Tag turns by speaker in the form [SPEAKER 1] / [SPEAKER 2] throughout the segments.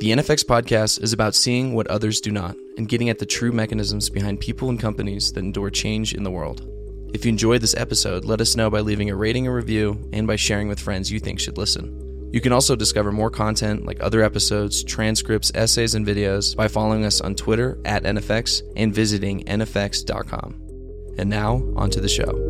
[SPEAKER 1] The NFX podcast is about seeing what others do not and getting at the true mechanisms behind people and companies that endure change in the world. If you enjoyed this episode, let us know by leaving a rating and review and by sharing with friends you think should listen. You can also discover more content like other episodes, transcripts, essays, and videos by following us on Twitter at NFX and visiting NFX.com. And now, on to the show.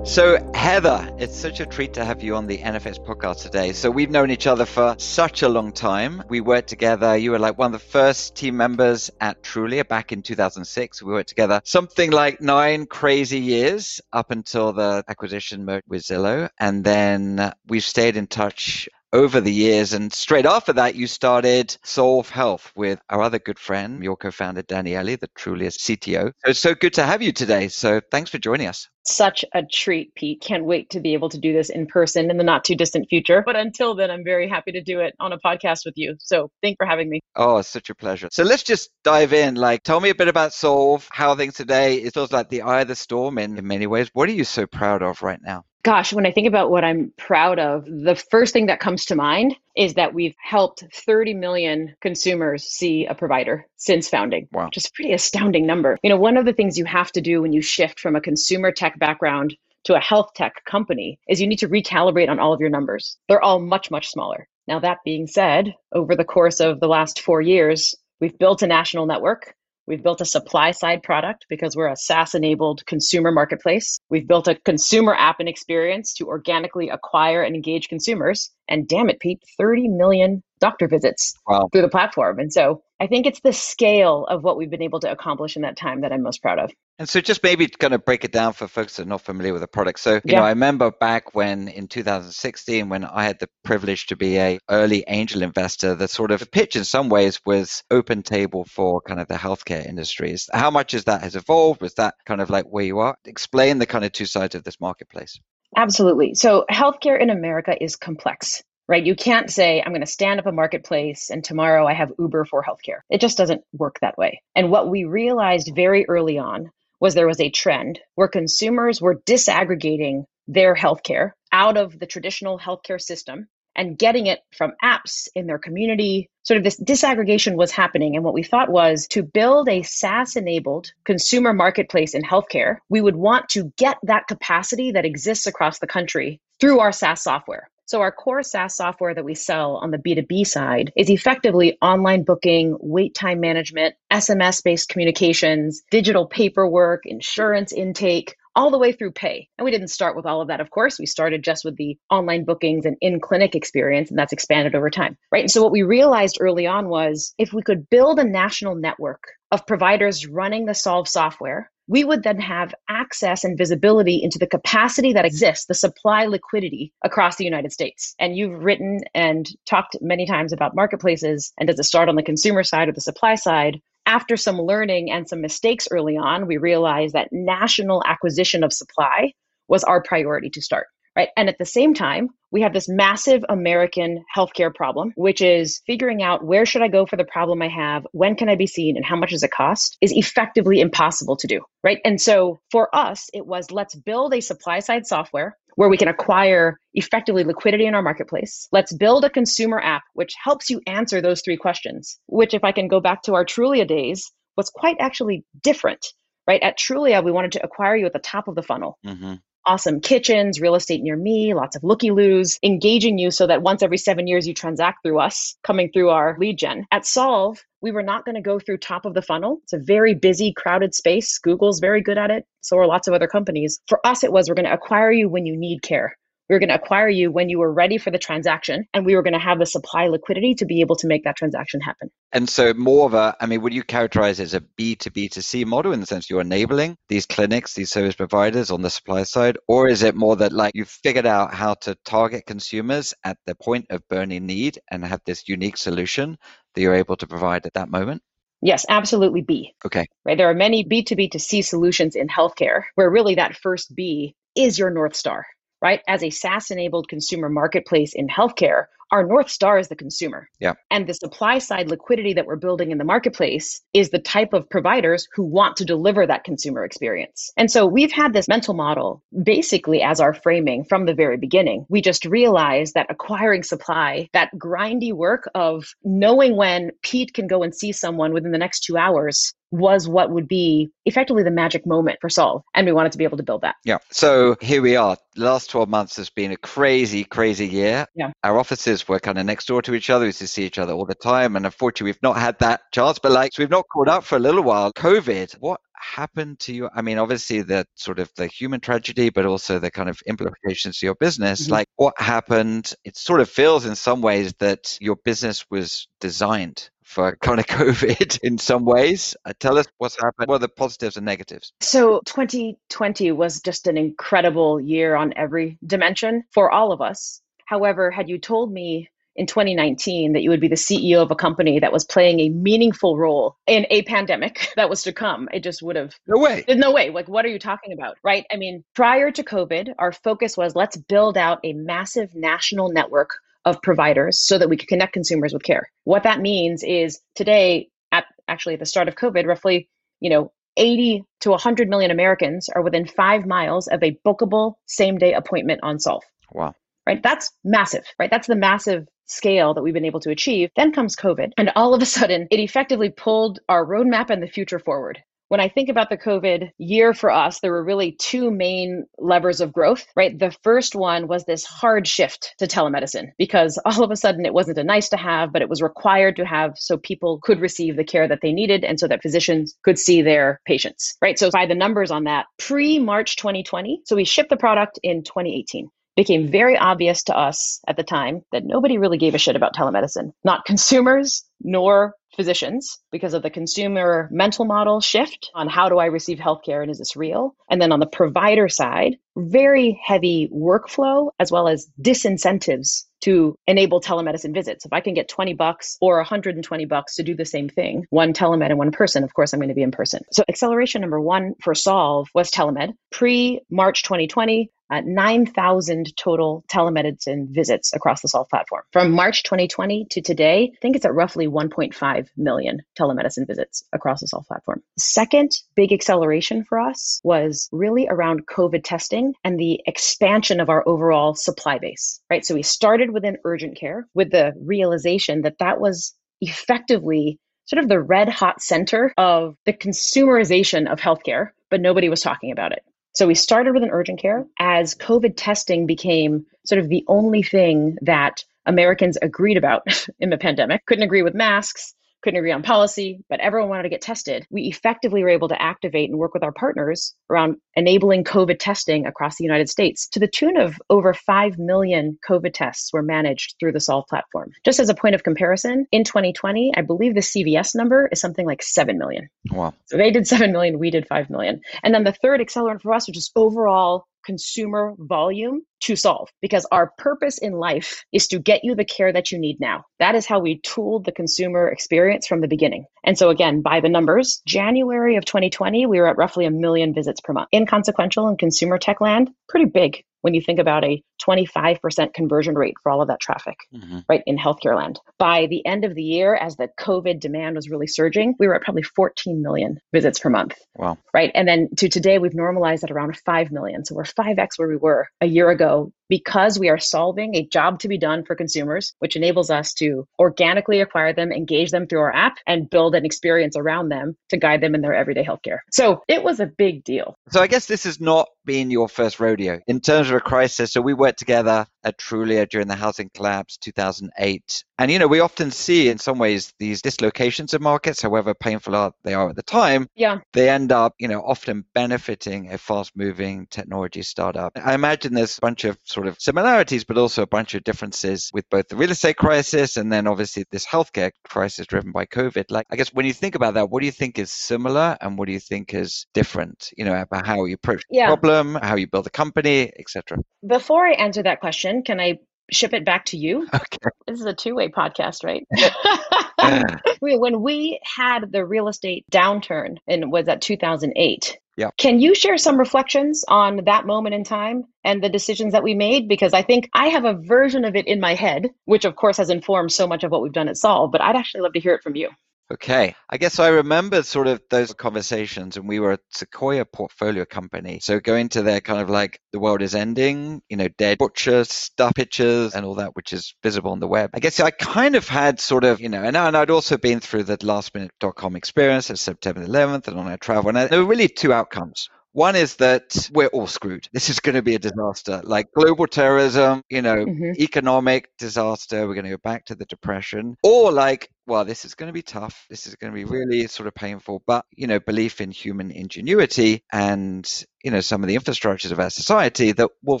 [SPEAKER 2] So, Heather, it's such a treat to have you on the NFX podcast today. So, we've known each other for such a long time. We worked together. You were like one of the first team members at Trulia back in 2006. We worked together something like nine crazy years up until the acquisition with Zillow. And then we've stayed in touch over the years. And straight after that, you started Solv Health with our other good friend, your co-founder, Daniele, the Trulia CTO. So it's so good to have you today. So thanks for joining us.
[SPEAKER 3] Such a treat, Pete. Can't wait to be able to do this in person in the not too distant future. But until then, I'm very happy to do it on a podcast with you. So thanks for having me.
[SPEAKER 2] Oh, it's such a pleasure. So let's just dive in. Like, tell me a bit about Solv, how things today. It feels like the eye of the storm in, in many ways. What are you so proud of right now?
[SPEAKER 3] Gosh, when I think about what I'm proud of, the first thing that comes to mind is that we've helped 30 million consumers see a provider since founding, wow. which is a pretty astounding number. You know, one of the things you have to do when you shift from a consumer tech background to a health tech company is you need to recalibrate on all of your numbers. They're all much, much smaller. Now, that being said, over the course of the last four years, we've built a national network We've built a supply side product because we're a SaaS enabled consumer marketplace. We've built a consumer app and experience to organically acquire and engage consumers. And damn it, Pete, 30 million doctor visits wow. through the platform. And so I think it's the scale of what we've been able to accomplish in that time that I'm most proud of.
[SPEAKER 2] And so just maybe kind of break it down for folks that are not familiar with the product. So, you yeah. know, I remember back when in 2016, when I had the privilege to be a early angel investor, the sort of pitch in some ways was open table for kind of the healthcare industries. How much is that has evolved? Was that kind of like where you are? Explain the kind of two sides of this marketplace.
[SPEAKER 3] Absolutely. So healthcare in America is complex right? You can't say, I'm going to stand up a marketplace and tomorrow I have Uber for healthcare. It just doesn't work that way. And what we realized very early on was there was a trend where consumers were disaggregating their healthcare out of the traditional healthcare system and getting it from apps in their community. Sort of this disaggregation was happening. And what we thought was to build a SaaS enabled consumer marketplace in healthcare, we would want to get that capacity that exists across the country through our SaaS software. So our core SaaS software that we sell on the B2B side is effectively online booking, wait time management, SMS based communications, digital paperwork, insurance intake, all the way through pay. And we didn't start with all of that, of course. We started just with the online bookings and in clinic experience, and that's expanded over time, right? And so what we realized early on was if we could build a national network of providers running the Solv software we would then have access and visibility into the capacity that exists, the supply liquidity across the United States. And you've written and talked many times about marketplaces. And does it start on the consumer side or the supply side? After some learning and some mistakes early on, we realized that national acquisition of supply was our priority to start right? And at the same time, we have this massive American healthcare problem, which is figuring out where should I go for the problem I have, when can I be seen, and how much does it cost is effectively impossible to do, right? And so for us, it was let's build a supply side software where we can acquire effectively liquidity in our marketplace. Let's build a consumer app which helps you answer those three questions, which if I can go back to our Trulia days, was quite actually different right? At Trulia, we wanted to acquire you at the top of the funnel. Mm-hmm awesome kitchens, real estate near me, lots of looky loos, engaging you so that once every seven years you transact through us, coming through our lead gen. At Solv, we were not going to go through top of the funnel. It's a very busy, crowded space. Google's very good at it. So are lots of other companies. For us, it was we're going to acquire you when you need care. We were going to acquire you when you were ready for the transaction, and we were going to have the supply liquidity to be able to make that transaction happen.
[SPEAKER 2] And so, more of a, I mean, would you characterize as a B2B to C model in the sense you're enabling these clinics, these service providers on the supply side? Or is it more that like you've figured out how to target consumers at the point of burning need and have this unique solution that you're able to provide at that moment?
[SPEAKER 3] Yes, absolutely B.
[SPEAKER 2] Okay.
[SPEAKER 3] Right. There are many B2B to C solutions in healthcare where really that first B is your North Star right? As a SaaS enabled consumer marketplace in healthcare, our North Star is the consumer.
[SPEAKER 2] Yeah.
[SPEAKER 3] And the supply side liquidity that we're building in the marketplace is the type of providers who want to deliver that consumer experience. And so we've had this mental model basically as our framing from the very beginning. We just realized that acquiring supply, that grindy work of knowing when Pete can go and see someone within the next two hours was what would be effectively the magic moment for Solv. And we wanted to be able to build that.
[SPEAKER 2] Yeah. So here we are. The last 12 months has been a crazy, crazy year.
[SPEAKER 3] Yeah.
[SPEAKER 2] Our offices were kind of next door to each other. We used to see each other all the time. And unfortunately, we've not had that chance. But like, so we've not caught up for a little while. COVID, what happened to you? I mean, obviously the sort of the human tragedy, but also the kind of implications to your business. Mm-hmm. Like what happened? It sort of feels in some ways that your business was designed for kind of COVID in some ways. Uh, tell us what's happened. What are the positives and negatives?
[SPEAKER 3] So 2020 was just an incredible year on every dimension for all of us. However, had you told me in 2019 that you would be the CEO of a company that was playing a meaningful role in a pandemic that was to come. It just would have
[SPEAKER 2] no way.
[SPEAKER 3] No way. Like, what are you talking about? Right. I mean, prior to COVID, our focus was let's build out a massive national network of providers so that we can connect consumers with care. What that means is today, at actually at the start of COVID, roughly, you know, 80 to 100 million Americans are within five miles of a bookable same day appointment on Solv.
[SPEAKER 2] Wow.
[SPEAKER 3] Right? That's massive, right? That's the massive scale that we've been able to achieve. Then comes COVID. And all of a sudden, it effectively pulled our roadmap and the future forward when I think about the COVID year for us, there were really two main levers of growth, right? The first one was this hard shift to telemedicine because all of a sudden it wasn't a nice to have, but it was required to have so people could receive the care that they needed and so that physicians could see their patients, right? So by the numbers on that, pre March 2020, so we shipped the product in 2018 became very obvious to us at the time that nobody really gave a shit about telemedicine, not consumers nor physicians because of the consumer mental model shift on how do I receive healthcare and is this real? And then on the provider side, very heavy workflow as well as disincentives to enable telemedicine visits. If I can get 20 bucks or 120 bucks to do the same thing, one telemed and one person, of course I'm going to be in person. So acceleration number 1 for Solv was telemed. Pre March 2020, uh, 9,000 total telemedicine visits across the Solv platform. From March 2020 to today, I think it's at roughly 1.5 million telemedicine visits across the Solv platform. Second big acceleration for us was really around COVID testing and the expansion of our overall supply base, right? So we started within urgent care with the realization that that was effectively sort of the red hot center of the consumerization of healthcare, but nobody was talking about it. So we started with an urgent care as COVID testing became sort of the only thing that Americans agreed about in the pandemic. Couldn't agree with masks, couldn't agree on policy, but everyone wanted to get tested. We effectively were able to activate and work with our partners around enabling COVID testing across the United States to the tune of over 5 million COVID tests were managed through the Solv platform. Just as a point of comparison, in 2020, I believe the CVS number is something like 7 million.
[SPEAKER 2] Wow.
[SPEAKER 3] So they did 7 million, we did 5 million. And then the third accelerant for us, which is overall consumer volume to Solv because our purpose in life is to get you the care that you need now. That is how we tooled the consumer experience from the beginning. And so again, by the numbers, January of 2020, we were at roughly a million visits per month. Inconsequential in consumer tech land, pretty big when you think about a 25% conversion rate for all of that traffic, mm-hmm. right, in healthcare land. By the end of the year, as the COVID demand was really surging, we were at probably 14 million visits per month.
[SPEAKER 2] Wow.
[SPEAKER 3] Right. And then to today, we've normalized at around 5 million. So we're 5x where we were a year ago because we are solving a job to be done for consumers, which enables us to organically acquire them, engage them through our app, and build an experience around them to guide them in their everyday healthcare. So it was a big deal.
[SPEAKER 2] So I guess this has not been your first rodeo in terms of a crisis. So we worked together at Trulia during the housing collapse 2008 and, you know, we often see in some ways these dislocations of markets, however painful they are at the time,
[SPEAKER 3] yeah.
[SPEAKER 2] they end up, you know, often benefiting a fast moving technology startup. I imagine there's a bunch of sort of similarities, but also a bunch of differences with both the real estate crisis and then obviously this healthcare crisis driven by COVID. Like, I guess when you think about that, what do you think is similar and what do you think is different, you know, about how you approach yeah. the problem, how you build a company, etc.?
[SPEAKER 3] Before I answer that question, can I ship it back to you.
[SPEAKER 2] Okay.
[SPEAKER 3] This is a two way podcast, right? when we had the real estate downturn and was at 2008,
[SPEAKER 2] Yeah.
[SPEAKER 3] Can you share some reflections on that moment in time and the decisions that we made? Because I think I have a version of it in my head, which of course has informed so much of what we've done at Solv, but I'd actually love to hear it from you.
[SPEAKER 2] Okay. I guess I remember sort of those conversations and we were a Sequoia portfolio company. So going to their kind of like the world is ending, you know, dead butcher stuff pictures and all that, which is visible on the web. I guess I kind of had sort of, you know, and, and I'd also been through the lastminute.com experience of September 11th and on our travel. And there were really two outcomes. One is that we're all screwed. This is going to be a disaster, like global terrorism, you know, mm-hmm. economic disaster. We're going to go back to the depression, or like well, this is going to be tough. This is going to be really sort of painful. But, you know, belief in human ingenuity and, you know, some of the infrastructures of our society that we'll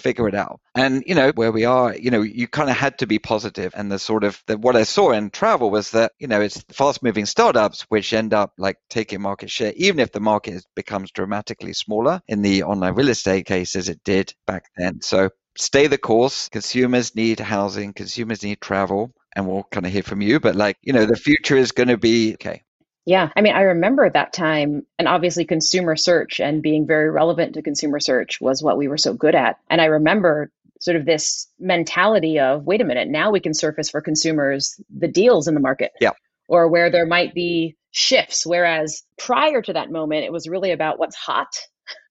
[SPEAKER 2] figure it out. And, you know, where we are, you know, you kind of had to be positive. And the sort of the, what I saw in travel was that, you know, it's fast moving startups which end up like taking market share, even if the market becomes dramatically smaller in the online real estate cases it did back then. So stay the course. Consumers need housing, consumers need travel and we'll kind of hear from you. But like, you know, the future is going to be okay.
[SPEAKER 3] Yeah. I mean, I remember that time, and obviously consumer search and being very relevant to consumer search was what we were so good at. And I remember sort of this mentality of wait a minute, now we can surface for consumers the deals in the market.
[SPEAKER 2] Yeah.
[SPEAKER 3] Or where there might be shifts. Whereas prior to that moment, it was really about what's hot.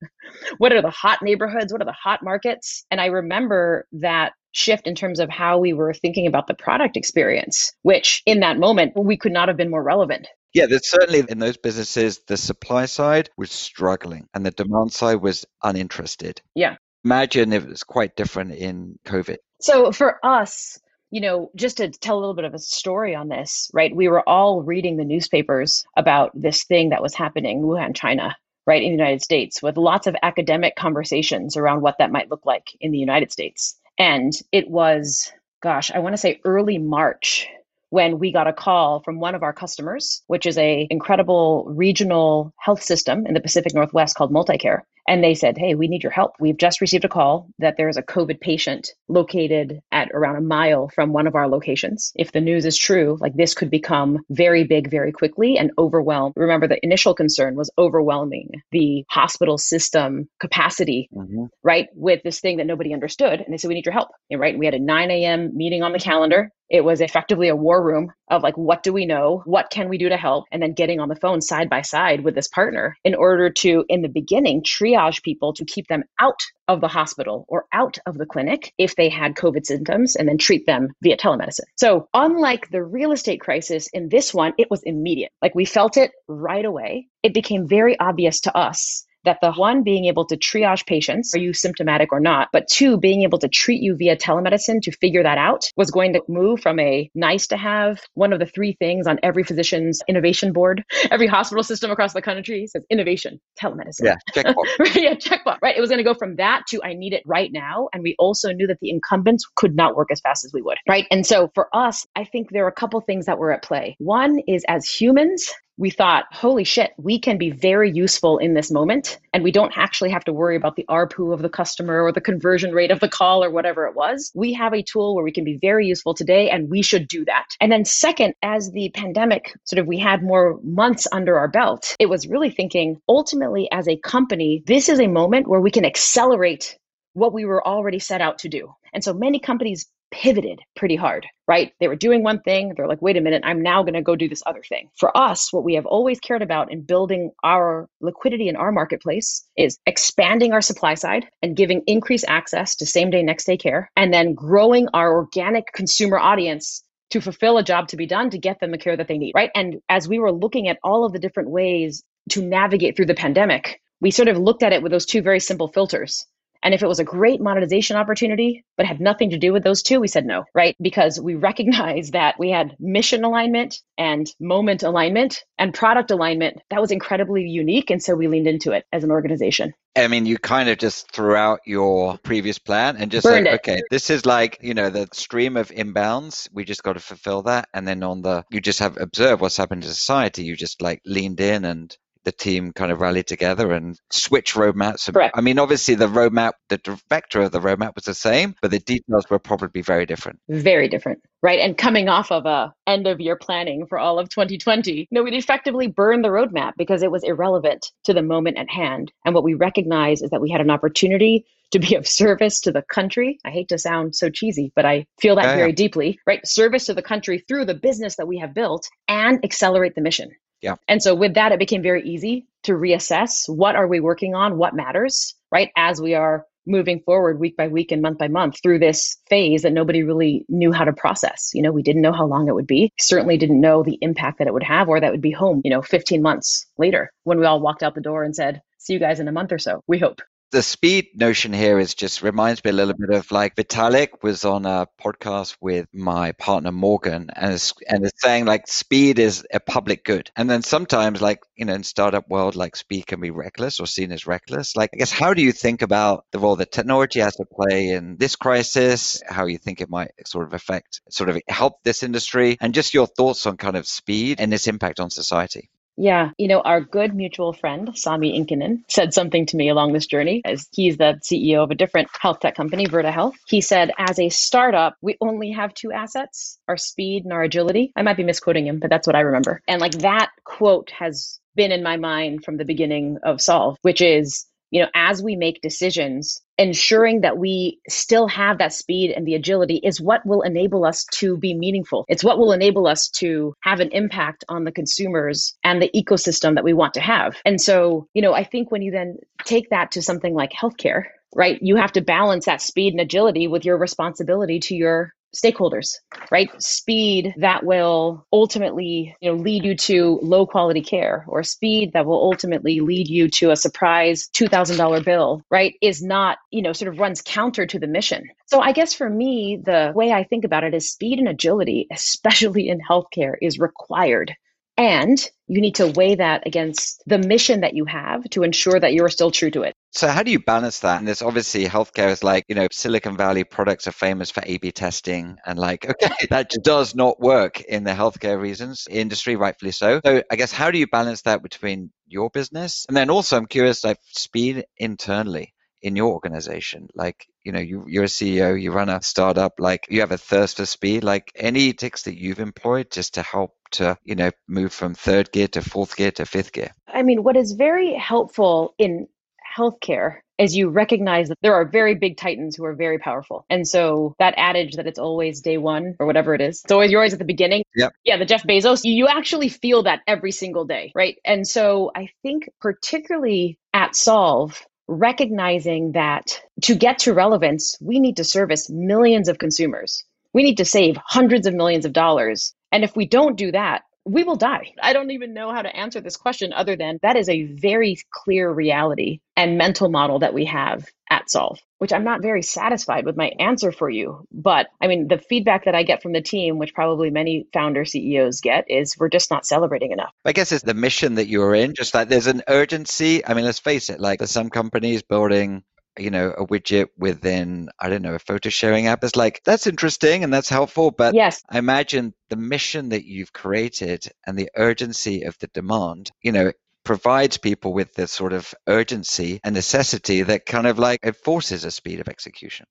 [SPEAKER 3] what are the hot neighborhoods? What are the hot markets? And I remember that shift in terms of how we were thinking about the product experience, which in that moment we could not have been more relevant.
[SPEAKER 2] Yeah, there's certainly in those businesses, the supply side was struggling and the demand side was uninterested.
[SPEAKER 3] Yeah.
[SPEAKER 2] Imagine if it was quite different in COVID.
[SPEAKER 3] So for us, you know, just to tell a little bit of a story on this, right? We were all reading the newspapers about this thing that was happening, Wuhan, China, right, in the United States, with lots of academic conversations around what that might look like in the United States. And it was, gosh, I want to say early March when we got a call from one of our customers, which is a incredible regional health system in the Pacific Northwest called Multicare. And they said, Hey, we need your help. We've just received a call that there's a COVID patient located at around a mile from one of our locations. If the news is true, like this could become very big very quickly and overwhelm. Remember, the initial concern was overwhelming the hospital system capacity, mm-hmm. right? With this thing that nobody understood. And they said, We need your help. And, right. And we had a 9 a.m. meeting on the calendar it was effectively a war room of like, what do we know? What can we do to help? And then getting on the phone side by side with this partner in order to, in the beginning, triage people to keep them out of the hospital or out of the clinic if they had COVID symptoms and then treat them via telemedicine. So, unlike the real estate crisis, in this one, it was immediate. Like we felt it right away. It became very obvious to us that the one being able to triage patients, are you symptomatic or not, but two, being able to treat you via telemedicine to figure that out was going to move from a nice to have, one of the three things on every physician's innovation board, every hospital system across the country says innovation, telemedicine.
[SPEAKER 2] Yeah, checkbox.
[SPEAKER 3] yeah, checkbox, right? It was going to go from that to I need it right now. And we also knew that the incumbents could not work as fast as we would, right? And so for us, I think there are a couple things that were at play. One is as humans, we thought, holy shit, we can be very useful in this moment. And we don't actually have to worry about the ARPU of the customer or the conversion rate of the call or whatever it was. We have a tool where we can be very useful today and we should do that. And then, second, as the pandemic sort of we had more months under our belt, it was really thinking ultimately as a company, this is a moment where we can accelerate what we were already set out to do. And so many companies pivoted pretty hard, right? They were doing one thing. They're like, wait a minute, I'm now going to go do this other thing. For us, what we have always cared about in building our liquidity in our marketplace is expanding our supply side and giving increased access to same day, next day care, and then growing our organic consumer audience to fulfill a job to be done to get them the care that they need, right? And as we were looking at all of the different ways to navigate through the pandemic, we sort of looked at it with those two very simple filters. And if it was a great monetization opportunity, but had nothing to do with those two, we said no, right? Because we recognized that we had mission alignment and moment alignment and product alignment that was incredibly unique. And so we leaned into it as an organization.
[SPEAKER 2] I mean, you kind of just threw out your previous plan and just
[SPEAKER 3] Burned
[SPEAKER 2] said,
[SPEAKER 3] it.
[SPEAKER 2] okay, this is like, you know, the stream of inbounds. We just got to fulfill that. And then on the, you just have observed what's happened to society. You just like leaned in and the team kind of rallied together and switch roadmaps.
[SPEAKER 3] Correct.
[SPEAKER 2] I mean, obviously the roadmap, the vector of the roadmap was the same, but the details were probably very different.
[SPEAKER 3] Very different, right? And coming off of a end of year planning for all of 2020, you know, we'd effectively burned the roadmap because it was irrelevant to the moment at hand. And what we recognize is that we had an opportunity to be of service to the country. I hate to sound so cheesy, but I feel that
[SPEAKER 2] Yeah,
[SPEAKER 3] very deeply, right? Service to the country through the business that we have built and accelerate the mission.
[SPEAKER 2] Yeah.
[SPEAKER 3] And so with that, it became very easy to reassess what are we working on, what matters, right? As we are moving forward week by week and month by month through this phase that nobody really knew how to process. You know, we didn't know how long it would be. Certainly didn't know the impact that it would have or that would be home, you know, 15 months later when we all walked out the door and said, see you guys in a month or so. We hope.
[SPEAKER 2] The speed notion here is just reminds me a little bit of like Vitalik was on a podcast with my partner Morgan and is, and is saying like speed is a public good. And then sometimes like, you know, in startup world, like speed can be reckless or seen as reckless. Like, I guess, how do you think about the role that technology has to play in this crisis? How you think it might sort of affect, sort of help this industry and just your thoughts on kind of speed and its impact on society?
[SPEAKER 3] Yeah, you know, our good mutual friend, Sami Inkinen, said something to me along this journey as he's the CEO of a different health tech company, Virta Health. He said, as a startup, we only have two assets our speed and our agility. I might be misquoting him, but that's what I remember. And like that quote has been in my mind from the beginning of Solv, which is, you know, as we make decisions, ensuring that we still have that speed and the agility is what will enable us to be meaningful. It's what will enable us to have an impact on the consumers and the ecosystem that we want to have. And so, you know, I think when you then take that to something like healthcare, right, you have to balance that speed and agility with your responsibility to your stakeholders right? Speed that will ultimately you know lead you to low quality care or speed that will ultimately lead you to a surprise $2000 bill right is not you know sort of runs counter to the mission. So i guess for me the way i think about it is speed and agility especially in healthcare is required. And you need to weigh that against the mission that you have to ensure that you're still true to it
[SPEAKER 2] So how do you balance that? And there's obviously healthcare is like, you know, Silicon Valley products are famous for A-B testing and like, okay, that does not work in the healthcare reasons industry, rightfully so. So I guess how do you balance that between your business? And then also I'm curious, like speed internally in your organization. Like, you know, you, you're a CEO, you run a startup, like you have a thirst for speed, like any ticks that you've employed just to help to, you know, move from third gear to fourth gear to fifth gear.
[SPEAKER 3] I mean, what is very helpful in healthcare is you recognize that there are very big titans who are very powerful. And so that adage that it's always day one or whatever it is, it's always you're always at the beginning.
[SPEAKER 2] Yep.
[SPEAKER 3] Yeah, the Jeff Bezos, you actually feel that every single day, right? And so I think particularly at Solv, recognizing that to get to relevance, we need to service millions of consumers. We need to save hundreds of millions of dollars. And if we don't do that, we will die. I don't even know how to answer this question other than that is a very clear reality and mental model that we have at Solv, which I'm not very satisfied with my answer for you. But I mean, the feedback that I get from the team, which probably many founder CEOs get, is we're just not celebrating enough.
[SPEAKER 2] I guess it's the mission that you're in. Just like there's an urgency. I mean, let's face it. Like there's some companies building, you know, a widget within I don't know a photo sharing app. It's like that's interesting and that's helpful, but
[SPEAKER 3] Yes,
[SPEAKER 2] I imagine the mission that you've created and the urgency of the demand, you know, provides people with this sort of urgency and necessity that kind of like it forces a speed of execution.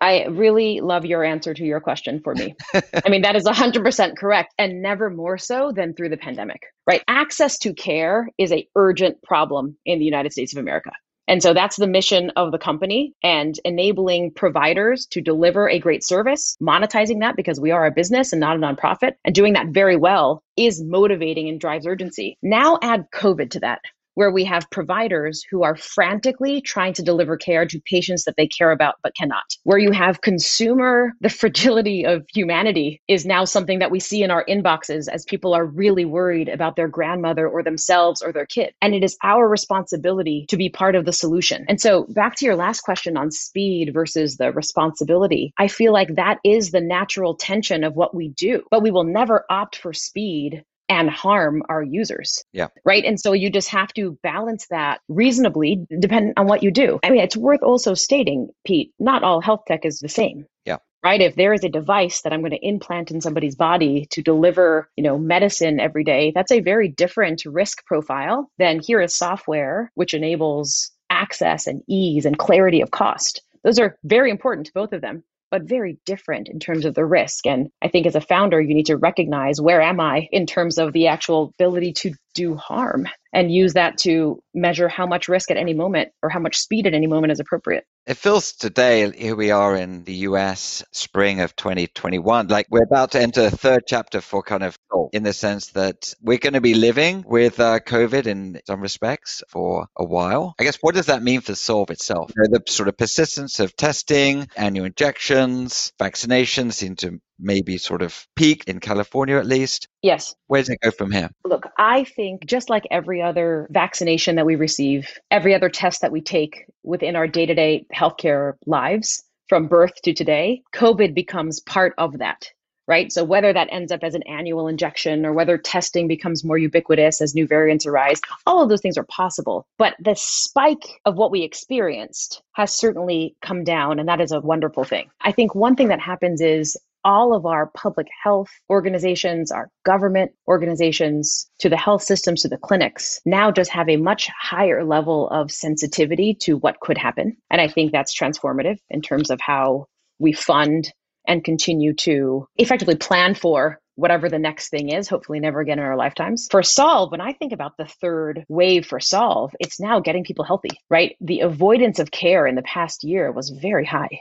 [SPEAKER 3] I really love your answer to your question for me. I mean, that is 100% correct and never more so than through the pandemic, right? Access to care is a urgent problem in the United States of America. And so that's the mission of the company and enabling providers to deliver a great service, monetizing that because we are a business and not a nonprofit, and doing that very well is motivating and drives urgency. Now add COVID to that, where we have providers who are frantically trying to deliver care to patients that they care about but cannot. Where you have consumer, the fragility of humanity is now something that we see in our inboxes as people are really worried about their grandmother or themselves or their kid. And it is our responsibility to be part of the solution. And so, back to your last question on speed versus the responsibility, I feel like that is the natural tension of what we do, but we will never opt for speed and harm our users.
[SPEAKER 2] Yeah.
[SPEAKER 3] Right. And so you just have to balance that reasonably depending on what you do. I mean, it's worth also stating, Pete, not all health tech is the same.
[SPEAKER 2] Yeah.
[SPEAKER 3] right if there is a device that i'm going to implant in somebody's body to deliver you know medicine every day that's a very different risk profile than here is software which enables access and ease and clarity of cost those are very important to both of them but very different in terms of the risk. And I think as a founder, you need to recognize where am I in terms of the actual ability to do harm and use that to measure how much risk at any moment or how much speed at any moment is appropriate.
[SPEAKER 2] It feels today, here we are in the US, spring of 2021, like we're about to enter a third chapter for kind of in the sense that we're going to be living with uh, COVID in some respects for a while. I guess what does that mean for Solv itself? You know, the sort of persistence of testing, annual injections, vaccinations seem to maybe sort of peak in California at least.
[SPEAKER 3] Yes.
[SPEAKER 2] Where does it go from here?
[SPEAKER 3] Look, I think just like every other vaccination that we receive, every other test that we take within our day to day healthcare lives from birth to today, COVID becomes part of that. Right. So whether that ends up as an annual injection or whether testing becomes more ubiquitous as new variants arise, all of those things are possible. But the spike of what we experienced has certainly come down, and that is a wonderful thing. I think one thing that happens is all of our public health organizations, our government organizations, to the health systems, to the clinics, now just have a much higher level of sensitivity to what could happen. And I think that's transformative in terms of how we fund and continue to effectively plan for whatever the next thing is, hopefully never again in our lifetimes. For Solv, when I think about the third wave for Solv, it's now getting people healthy, right? The avoidance of care in the past year was very high,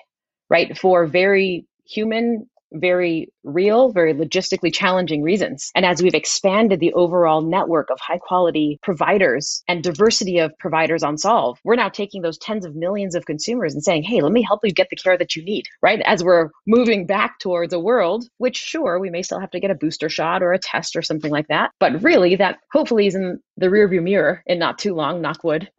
[SPEAKER 3] right? For very human very real, very logistically challenging reasons. And as we've expanded the overall network of high quality providers and diversity of providers on Solv, we're now taking those tens of millions of consumers and saying, hey, let me help you get the care that you need, right? As we're moving back towards a world, which sure, we may still have to get a booster shot or a test or something like that. But really, that hopefully is in the rearview mirror in not too long, knock wood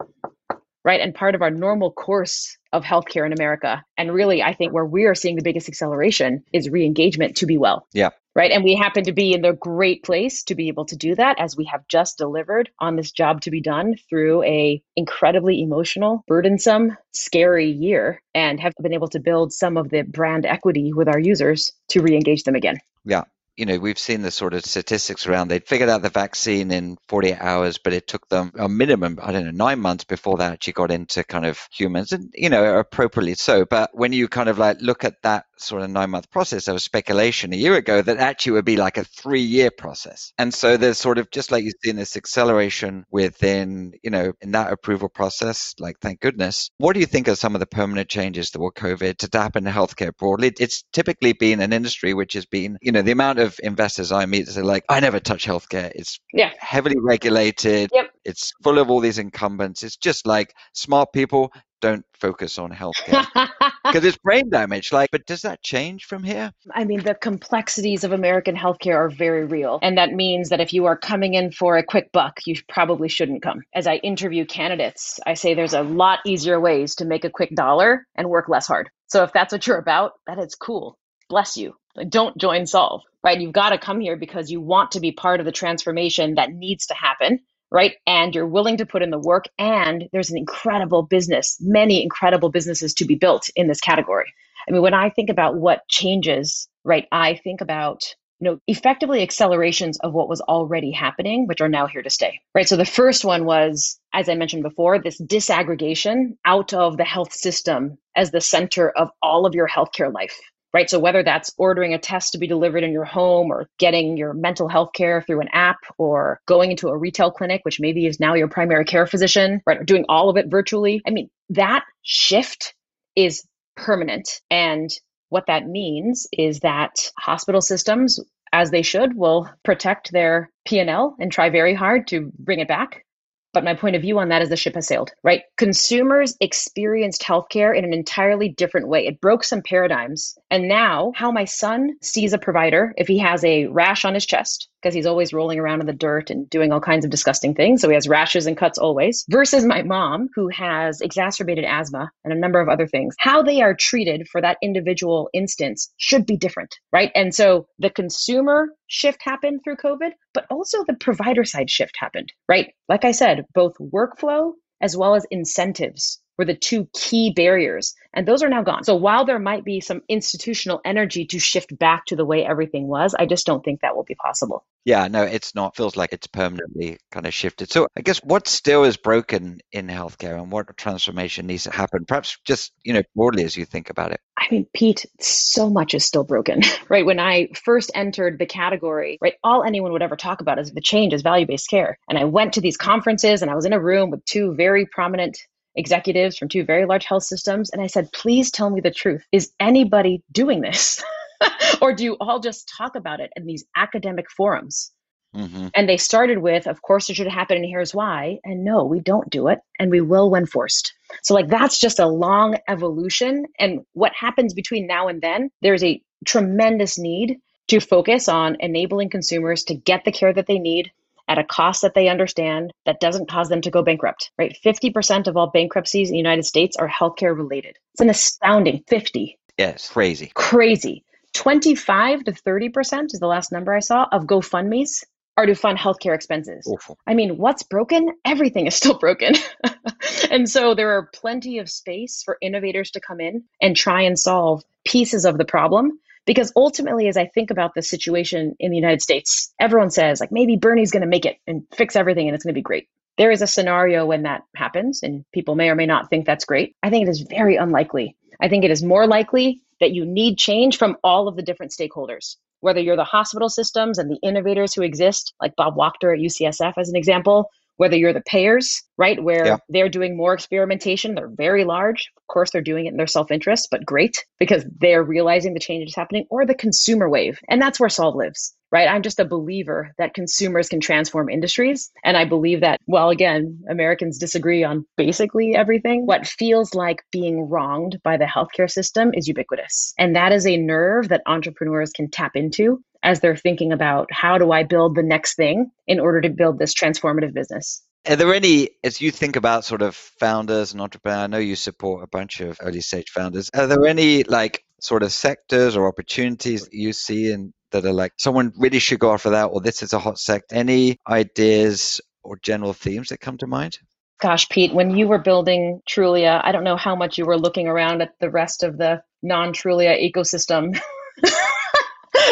[SPEAKER 3] right? And part of our normal course of healthcare in America. And really, I think where we are seeing the biggest acceleration is re engagement to be well.
[SPEAKER 2] Yeah.
[SPEAKER 3] Right. And we happen to be in the great place to be able to do that as we have just delivered on this job to be done through a incredibly emotional, burdensome, scary year and have been able to build some of the brand equity with our users to re engage them again.
[SPEAKER 2] Yeah you know, we've seen the sort of statistics around. they'd figured out the vaccine in 48 hours, but it took them a minimum, I don't know, nine months before they actually got into kind of humans, and you know, appropriately so. But when you kind of like look at that sort of nine month process, there was speculation a year ago that actually would be like a three year process. And so there's sort of just like you've seen this acceleration within, you know, in that approval process. Like, thank goodness. What do you think are some of the permanent changes that will COVID to happen in healthcare broadly? It's typically been an industry which has been, you know, the amount of investors I meet say like, I never touch healthcare. It's yeah. heavily regulated.
[SPEAKER 3] Yep.
[SPEAKER 2] It's full of all these incumbents. It's just like smart people don't focus on healthcare because it's brain damage. Like, but does that change from here?
[SPEAKER 3] I mean, the complexities of American healthcare are very real. And that means that if you are coming in for a quick buck, you probably shouldn't come. As I interview candidates, I say there's a lot easier ways to make a quick dollar and work less hard. So if that's what you're about, that is cool. Bless you. Don't join Solv right? You've got to come here because you want to be part of the transformation that needs to happen, right? And you're willing to put in the work. And there's an incredible business, many incredible businesses to be built in this category. I mean, when I think about what changes, right, I think about you know, effectively accelerations of what was already happening, which are now here to stay, right? So the first one was, as I mentioned before, this disaggregation out of the health system as the center of all of your healthcare life, right? So whether that's ordering a test to be delivered in your home or getting your mental health care through an app or going into a retail clinic, which maybe is now your primary care physician, right? Or doing all of it virtually. I mean, that shift is permanent. And what that means is that hospital systems as they should will protect their P&L and try very hard to bring it back but my point of view on that is the ship has sailed, right? Consumers experienced healthcare in an entirely different way. It broke some paradigms. And now, how my son sees a provider, if he has a rash on his chest, because he's always rolling around in the dirt and doing all kinds of disgusting things. So he has rashes and cuts always, versus my mom, who has exacerbated asthma and a number of other things. How they are treated for that individual instance should be different, right? And so the consumer shift happened through COVID, but also the provider side shift happened, right? Like I said, both workflow as well as incentives were the two key barriers. And those are now gone. So while there might be some institutional energy to shift back to the way everything was, I just don't think that will be possible.
[SPEAKER 2] Yeah, no, it's not. Feels like it's permanently kind of shifted. So I guess what still is broken in healthcare and what transformation needs to happen? Perhaps just, you know, broadly as you think about it.
[SPEAKER 3] I mean, Pete, so much is still broken, right? When I first entered the category, right, all anyone would ever talk about is the change is value-based care. And I went to these conferences and I was in a room with two very prominent executives from two very large health systems. And I said, please tell me the truth. Is anybody doing this? or do you all just talk about it in these academic forums? Mm-hmm. And they started with, of course, it should happen, and here's why. And no, we don't do it, and we will when forced. So, like, that's just a long evolution. And what happens between now and then, there's a tremendous need to focus on enabling consumers to get the care that they need at a cost that they understand that doesn't cause them to go bankrupt, right? 50% of all bankruptcies in the United States are healthcare related. It's an astounding 50.
[SPEAKER 2] Yes, crazy.
[SPEAKER 3] Crazy. 25 to 30% is the last number I saw of GoFundMe's are to fund healthcare expenses.
[SPEAKER 2] Awful.
[SPEAKER 3] I mean, what's broken? Everything is still broken. and so there are plenty of space for innovators to come in and try and solve pieces of the problem because ultimately, as I think about the situation in the United States, everyone says, like, maybe Bernie's going to make it and fix everything and it's going to be great. There is a scenario when that happens, and people may or may not think that's great. I think it is very unlikely. I think it is more likely that you need change from all of the different stakeholders, whether you're the hospital systems and the innovators who exist, like Bob Wachter at UCSF as an example, whether you're the payers, right, where yeah. they're doing more experimentation, they're very large. Of course, they're doing it in their self interest, but great because they're realizing the change is happening, or the consumer wave. And that's where Solv lives right? I'm just a believer that consumers can transform industries. And I believe that, well, again, Americans disagree on basically everything. What feels like being wronged by the healthcare system is ubiquitous. And that is a nerve that entrepreneurs can tap into as they're thinking about how do I build the next thing in order to build this transformative business.
[SPEAKER 2] Are there any, as you think about sort of founders and entrepreneurs, I know you support a bunch of early stage founders. Are there any like sort of sectors or opportunities that you see and that are like someone really should go after that, or this is a hot sector? Any ideas or general themes that come to mind?
[SPEAKER 3] Gosh, Pete, when you were building Trulia, I don't know how much you were looking around at the rest of the non Trulia ecosystem.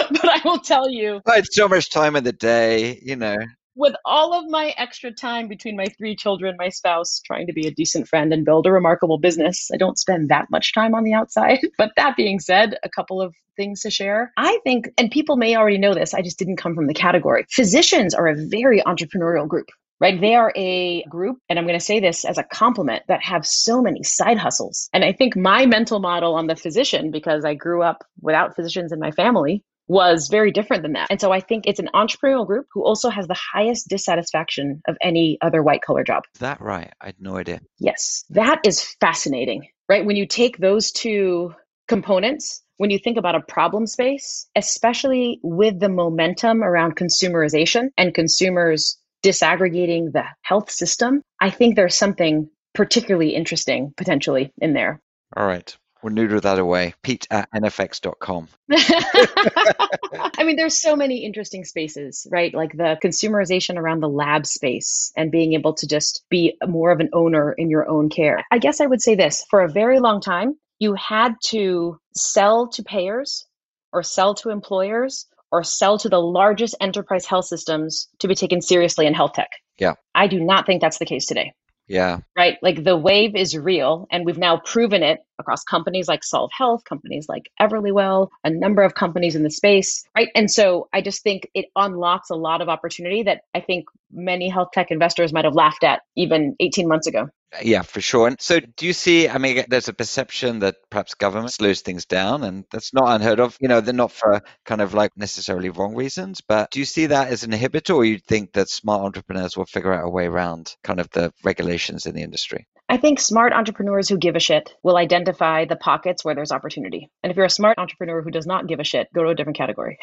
[SPEAKER 3] but I will tell you.
[SPEAKER 2] I had so much time in the day, you know.
[SPEAKER 3] With all of my extra time between my three children, my spouse, trying to be a decent friend and build a remarkable business, I don't spend that much time on the outside. But that being said, a couple of things to share. I think, and people may already know this, I just didn't come from the category. Physicians are a very entrepreneurial group right? They are a group, and I'm going to say this as a compliment, that have so many side hustles. And I think my mental model on the physician, because I grew up without physicians in my family, was very different than that. And so I think it's an entrepreneurial group who also has the highest dissatisfaction of any other white collar job.
[SPEAKER 2] Is that right? I had no idea.
[SPEAKER 3] Yes. That is fascinating, right? When you take those two components, when you think about a problem space, especially with the momentum around consumerization and consumers disaggregating the health system, I think there's something particularly interesting potentially in there.
[SPEAKER 2] All right. We'll noodle that away. Pete at nfx.com.
[SPEAKER 3] I mean, there's so many interesting spaces, right? Like the consumerization around the lab space and being able to just be more of an owner in your own care. I guess I would say this for a very long time, you had to sell to payers or sell to employers or sell to the largest enterprise health systems to be taken seriously in health tech.
[SPEAKER 2] Yeah.
[SPEAKER 3] I do not think that's the case today.
[SPEAKER 2] Yeah.
[SPEAKER 3] Right. Like the wave is real, and we've now proven it across companies like Solv Health, companies like Everlywell, a number of companies in the space. Right. And so I just think it unlocks a lot of opportunity that I think many health tech investors might have laughed at even 18 months ago.
[SPEAKER 2] Yeah, for sure. And so, do you see? I mean, there's a perception that perhaps government slows things down, and that's not unheard of. You know, they're not for kind of like necessarily wrong reasons, but do you see that as an inhibitor, or you think that smart entrepreneurs will figure out a way around kind of the regulations in the industry?
[SPEAKER 3] I think smart entrepreneurs who give a shit will identify the pockets where there's opportunity. And if you're a smart entrepreneur who does not give a shit, go to a different category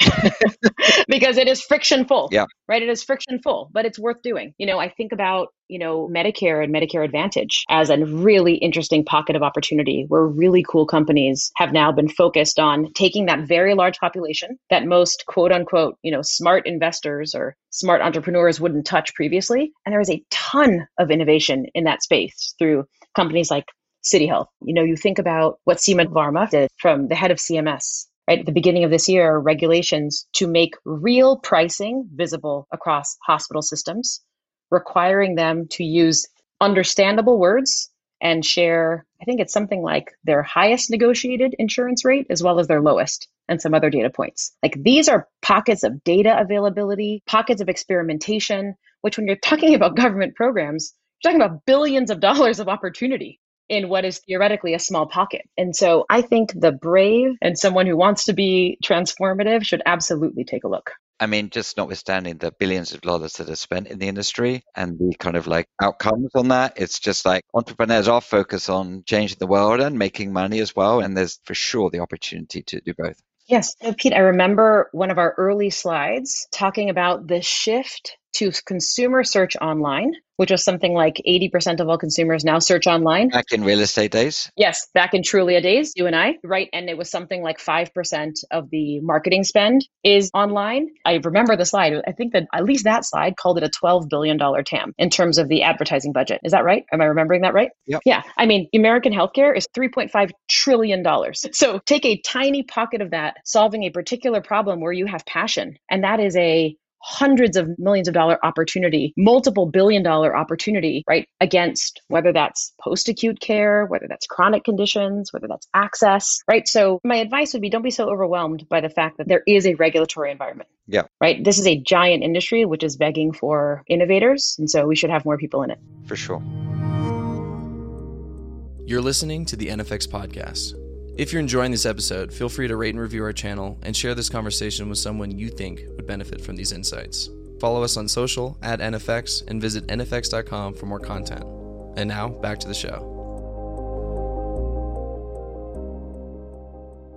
[SPEAKER 3] because it is friction full.
[SPEAKER 2] Yeah.
[SPEAKER 3] Right. It is friction full, but it's worth doing. You know, I think about you know, Medicare and Medicare Advantage as a really interesting pocket of opportunity where really cool companies have now been focused on taking that very large population that most quote unquote, you know, smart investors or smart entrepreneurs wouldn't touch previously. And there is a ton of innovation in that space through companies like City Health. You know, you think about what Seema Verma did from the head of CMS right? At the beginning of this year regulations to make real pricing visible across hospital systems requiring them to use understandable words and share i think it's something like their highest negotiated insurance rate as well as their lowest and some other data points. Like these are pockets of data availability pockets of experimentation which when you're talking about government programs you're talking about billions of dollars of opportunity in what is theoretically a small pocket. And so I think the brave and someone who wants to be transformative should absolutely take a look.
[SPEAKER 2] I mean, just notwithstanding the billions of dollars that are spent in the industry and the kind of like outcomes on that, it's just like entrepreneurs are focused on changing the world and making money as well. And there's for sure the opportunity to do both.
[SPEAKER 3] Yes. So Pete, I remember one of our early slides talking about the shift to consumer search online, which was something like 80% of all consumers now search online.
[SPEAKER 2] Back in real estate days?
[SPEAKER 3] Yes, back in Trulia days, you and I, right? And it was something like 5% of the marketing spend is online. I remember the slide. I think that at least that slide called it a $12 billion TAM in terms of the advertising budget. Is that right? Am I remembering that right?
[SPEAKER 2] Yep.
[SPEAKER 3] Yeah. I mean, American healthcare is $3.5 trillion. So take a tiny pocket of that, solving a particular problem where you have passion. And that is a hundreds of millions of dollar opportunity, multiple billion dollar opportunity, right? Against whether that's post acute care, whether that's chronic conditions, whether that's access, right? So my advice would be don't be so overwhelmed by the fact that there is a regulatory environment.
[SPEAKER 2] Yeah.
[SPEAKER 3] Right. This is a giant industry which is begging for innovators. And so we should have more people in it.
[SPEAKER 2] For sure.
[SPEAKER 1] You're listening to the NFX podcast if you're enjoying this episode, feel free to rate and review our channel and share this conversation with someone you think would benefit from these insights. Follow us on social at NFX and visit NFX.com for more content. And now, back to the show.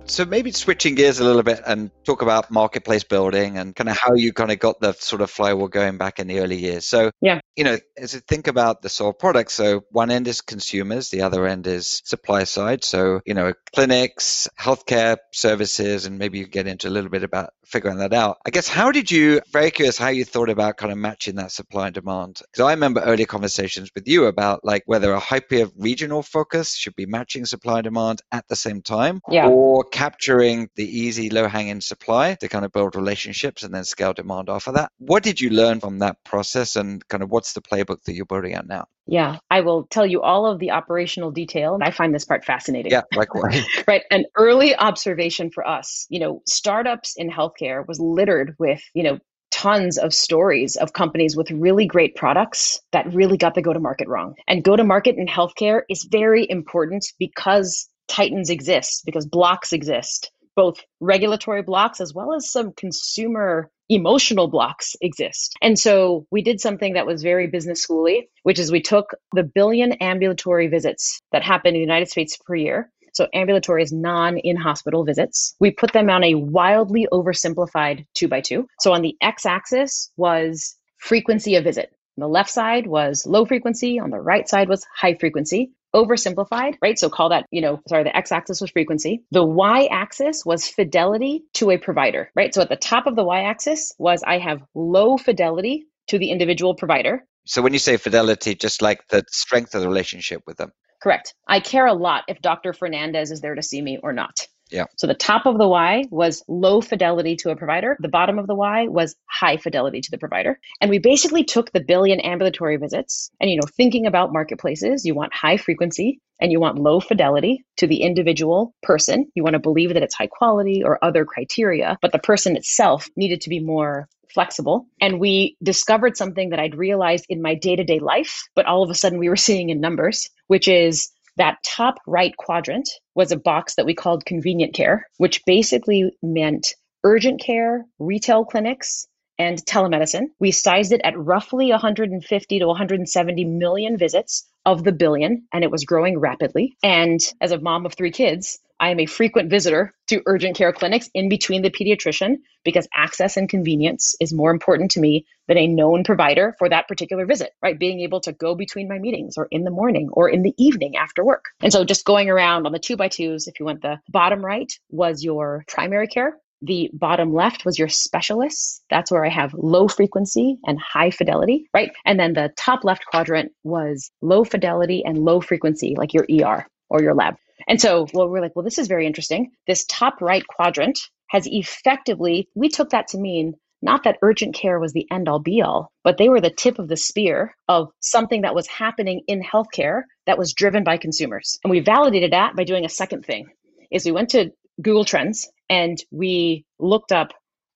[SPEAKER 2] So maybe switching gears a little bit and talk about marketplace building and kind of how you kind of got the sort of flywheel going back in the early years. So
[SPEAKER 3] yeah,
[SPEAKER 2] you know, as you think about the sort of products, so one end is consumers, the other end is supply side. So you know, clinics, healthcare services, and maybe you get into a little bit about figuring that out. I guess how did you? Very curious how you thought about kind of matching that supply and demand. Because I remember earlier conversations with you about like whether a hyper regional focus should be matching supply and demand at the same time,
[SPEAKER 3] yeah.
[SPEAKER 2] or capturing the easy low hanging supply to kind of build relationships and then scale demand off of that. What did you learn from that process, and kind of what's the playbook that you're building out now?
[SPEAKER 3] Yeah, I will tell you all of the operational detail. I find this part fascinating.
[SPEAKER 2] Yeah, likewise.
[SPEAKER 3] right. An early observation for us, you know, startups in healthcare was littered with, you know, tons of stories of companies with really great products that really got the go to market wrong. And go to market in healthcare is very important because titans exist, because blocks exist, both regulatory blocks as well as some consumer emotional blocks exist. And so we did something that was very business schooly, which is we took the billion ambulatory visits that happen in the United States per year. So ambulatory is non in hospital visits. We put them on a wildly oversimplified two by two. So on the x axis was frequency of visit. On the left side was low frequency. On the right side was high frequency oversimplified, right? So call that, you know, sorry, the x axis was frequency. The y axis was fidelity to a provider, right? So at the top of the y axis was I have low fidelity to the individual provider.
[SPEAKER 2] So when you say fidelity, just like the strength of the relationship with them.
[SPEAKER 3] Correct. I care a lot if Dr. Fernandez is there to see me or not.
[SPEAKER 2] Yeah.
[SPEAKER 3] So the top of the Y was low fidelity to a provider. The bottom of the Y was high fidelity to the provider. And we basically took the billion ambulatory visits and, you know, thinking about marketplaces, you want high frequency and you want low fidelity to the individual person. You want to believe that it's high quality or other criteria, but the person itself needed to be more flexible. And we discovered something that I'd realized in my day to day life, but all of a sudden we were seeing in numbers, which is that top right quadrant was a box that we called convenient care, which basically meant urgent care, retail clinics, and telemedicine. We sized it at roughly 150 to 170 million visits of the billion, and it was growing rapidly. And as a mom of three kids, I am a frequent visitor to urgent care clinics in between the pediatrician because access and convenience is more important to me than a known provider for that particular visit, right? Being able to go between my meetings or in the morning or in the evening after work. And so just going around on the two by twos, if you went the bottom right was your primary care. The bottom left was your specialists. That's where I have low frequency and high fidelity, right? And then the top left quadrant was low fidelity and low frequency, like your ER. or your lab. And so, well, we're like, well, this is very interesting. This top right quadrant has effectively, we took that to mean not that urgent care was the end all be all, but they were the tip of the spear of something that was happening in healthcare that was driven by consumers. And we validated that by doing a second thing is we went to Google Trends and we looked up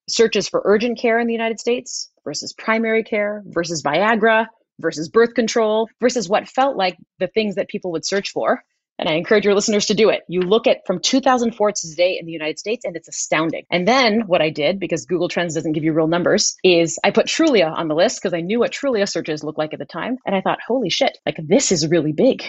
[SPEAKER 3] searches for urgent care in the United States versus primary care versus Viagra versus birth control versus what felt like the things that people would search for and I encourage your listeners to do it. You look at from 2004 to today in the United States, and it's astounding. And then what I did, because Google Trends doesn't give you real numbers, is I put Trulia on the list because I knew what Trulia searches looked like at the time. And I thought, holy shit, like this is really big.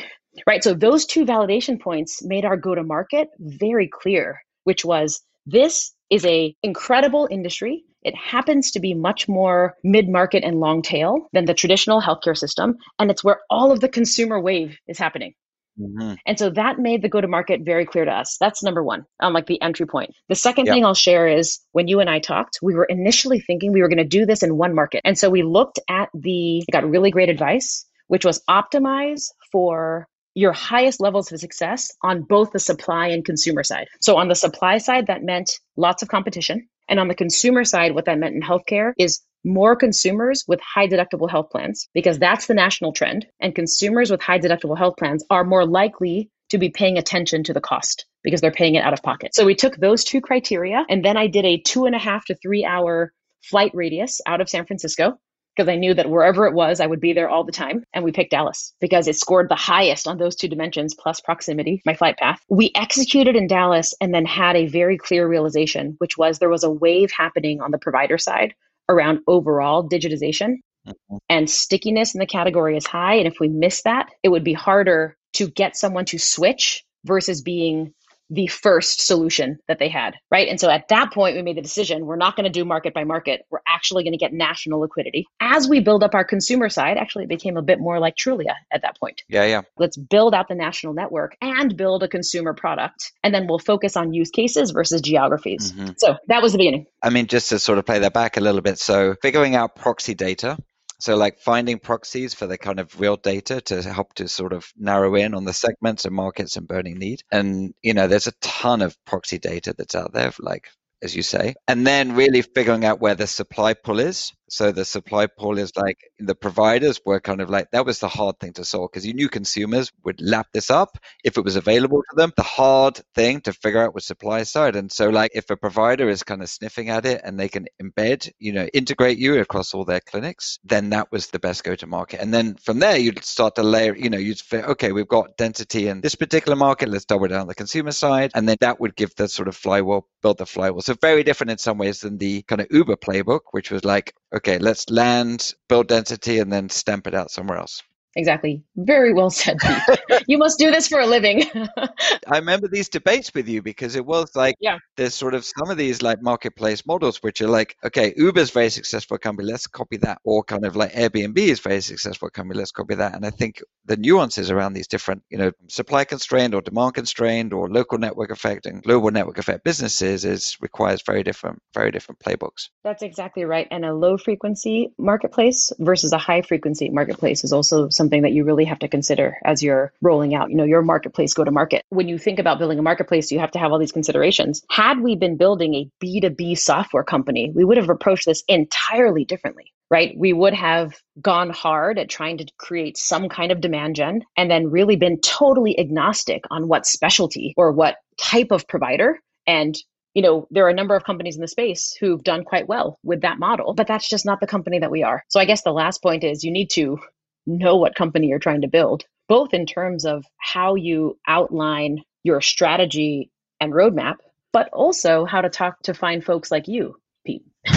[SPEAKER 3] Right. So those two validation points made our go to market very clear, which was this is a incredible industry. It happens to be much more mid market and long tail than the traditional healthcare system. And it's where all of the consumer wave is happening. Mm-hmm. And so that made the go to market very clear to us. That's number one, um, like the entry point. The second yep. thing I'll share is when you and I talked, we were initially thinking we were going to do this in one market. And so we looked at the, got really great advice, which was optimize for your highest levels of success on both the supply and consumer side. So on the supply side, that meant lots of competition. And on the consumer side, what that meant in healthcare is more consumers with high deductible health plans because that's the national trend. And consumers with high deductible health plans are more likely to be paying attention to the cost because they're paying it out of pocket. So we took those two criteria and then I did a two and a half to three hour flight radius out of San Francisco because I knew that wherever it was, I would be there all the time. And we picked Dallas because it scored the highest on those two dimensions plus proximity, my flight path. We executed in Dallas and then had a very clear realization, which was there was a wave happening on the provider side around overall digitization mm-hmm. and stickiness in the category is high. And if we miss that, it would be harder to get someone to switch versus being the first solution that they had, right? And so at that point, we made the decision we're not going to do market by market. We're actually going to get national liquidity. As we build up our consumer side, actually, it became a bit more like Trulia at that point.
[SPEAKER 2] Yeah, yeah.
[SPEAKER 3] Let's build out the national network and build a consumer product. And then we'll focus on use cases versus geographies. Mm-hmm. So that was the beginning.
[SPEAKER 2] I mean, just to sort of play that back a little bit. So figuring out proxy data so like finding proxies for the kind of real data to help to sort of narrow in on the segments and markets and burning need. And, you know, there's a ton of proxy data that's out there, like as you say, and then really figuring out where the supply pull is. So the supply pull is like the providers were kind of like that was the hard thing to solve because you knew consumers would lap this up if it was available to them. The hard thing to figure out was supply side. And so like if a provider is kind of sniffing at it and they can embed, you know, integrate you across all their clinics, then that was the best go to market. And then from there you'd start to layer, you know, you'd say, okay, we've got density in this particular market, let's double down the consumer side. And then that would give the sort of flywheel, build the flywheel. So very different in some ways than the kind of Uber playbook, which was like, okay, let's land, build density, and then stamp it out somewhere else.
[SPEAKER 3] Exactly. Very well said, you must do this for a living.
[SPEAKER 2] I remember these debates with you because it was like yeah. there's sort of some of these like marketplace models which are like, okay, Uber's very successful company, let's copy that. Or kind of like Airbnb is very successful company, let's copy that. And I think the nuances around these different, you know, supply constrained or demand constrained or local network effect and global network effect businesses is requires very different, very different playbooks.
[SPEAKER 3] That's exactly right. And a low frequency marketplace versus a high frequency marketplace is also something that you really have to consider as you're rolling out, you know, your marketplace go to market. When you think about building a marketplace, you have to have all these considerations. Had we been building a B2B software company, we would have approached this entirely differently right? We would have gone hard at trying to create some kind of demand gen and then really been totally agnostic on what specialty or what type of provider. And, you know, there are a number of companies in the space who've done quite well with that model, but that's just not the company that we are. So I guess the last point is you need to know what company you're trying to build, both in terms of how you outline your strategy and roadmap, but also how to talk to find folks like you, Pete.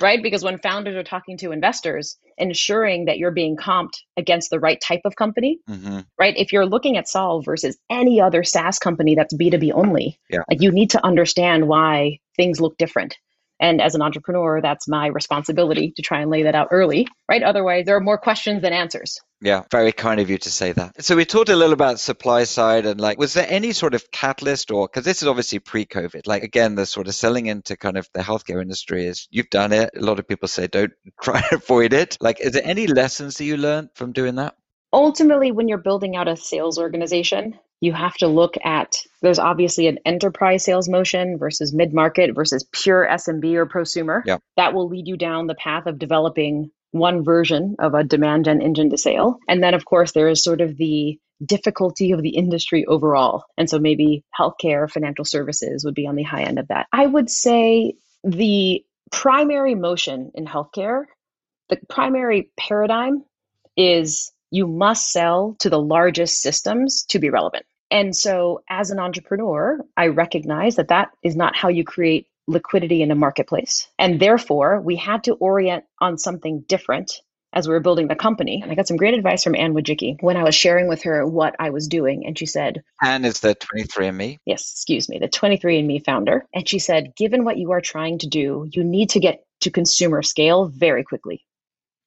[SPEAKER 3] right? Because when founders are talking to investors, ensuring that you're being comped against the right type of company, mm-hmm. right? If you're looking at Solv versus any other SaaS company that's B2B only, yeah. like you need to understand why things look different. And as an entrepreneur, that's my responsibility to try and lay that out early, right? Otherwise, there are more questions than answers.
[SPEAKER 2] Yeah, very kind of you to say that. So we talked a little about supply side and like, was there any sort of catalyst or, because this is obviously pre-COVID, like again, the sort of selling into kind of the healthcare industry is you've done it. A lot of people say don't try to avoid it. Like, is there any lessons that you learned from doing that?
[SPEAKER 3] ultimately, when you're building out a sales organization, you have to look at there's obviously an enterprise sales motion versus mid market versus pure SMB or prosumer.
[SPEAKER 2] Yep.
[SPEAKER 3] That will lead you down the path of developing one version of a demand gen engine to sale. And then, of course, there is sort of the difficulty of the industry overall. And so maybe healthcare, financial services would be on the high end of that. I would say the primary motion in healthcare, the primary paradigm is you must sell to the largest systems to be relevant. And so, as an entrepreneur, I recognize that that is not how you create liquidity in a marketplace. And therefore, we had to orient on something different as we were building the company. And I got some great advice from Anne Wojcicki when I was sharing with her what I was doing. And she said,
[SPEAKER 2] Anne is the 23andMe.
[SPEAKER 3] Yes, excuse me, the 23andMe founder. And she said, given what you are trying to do, you need to get to consumer scale very quickly.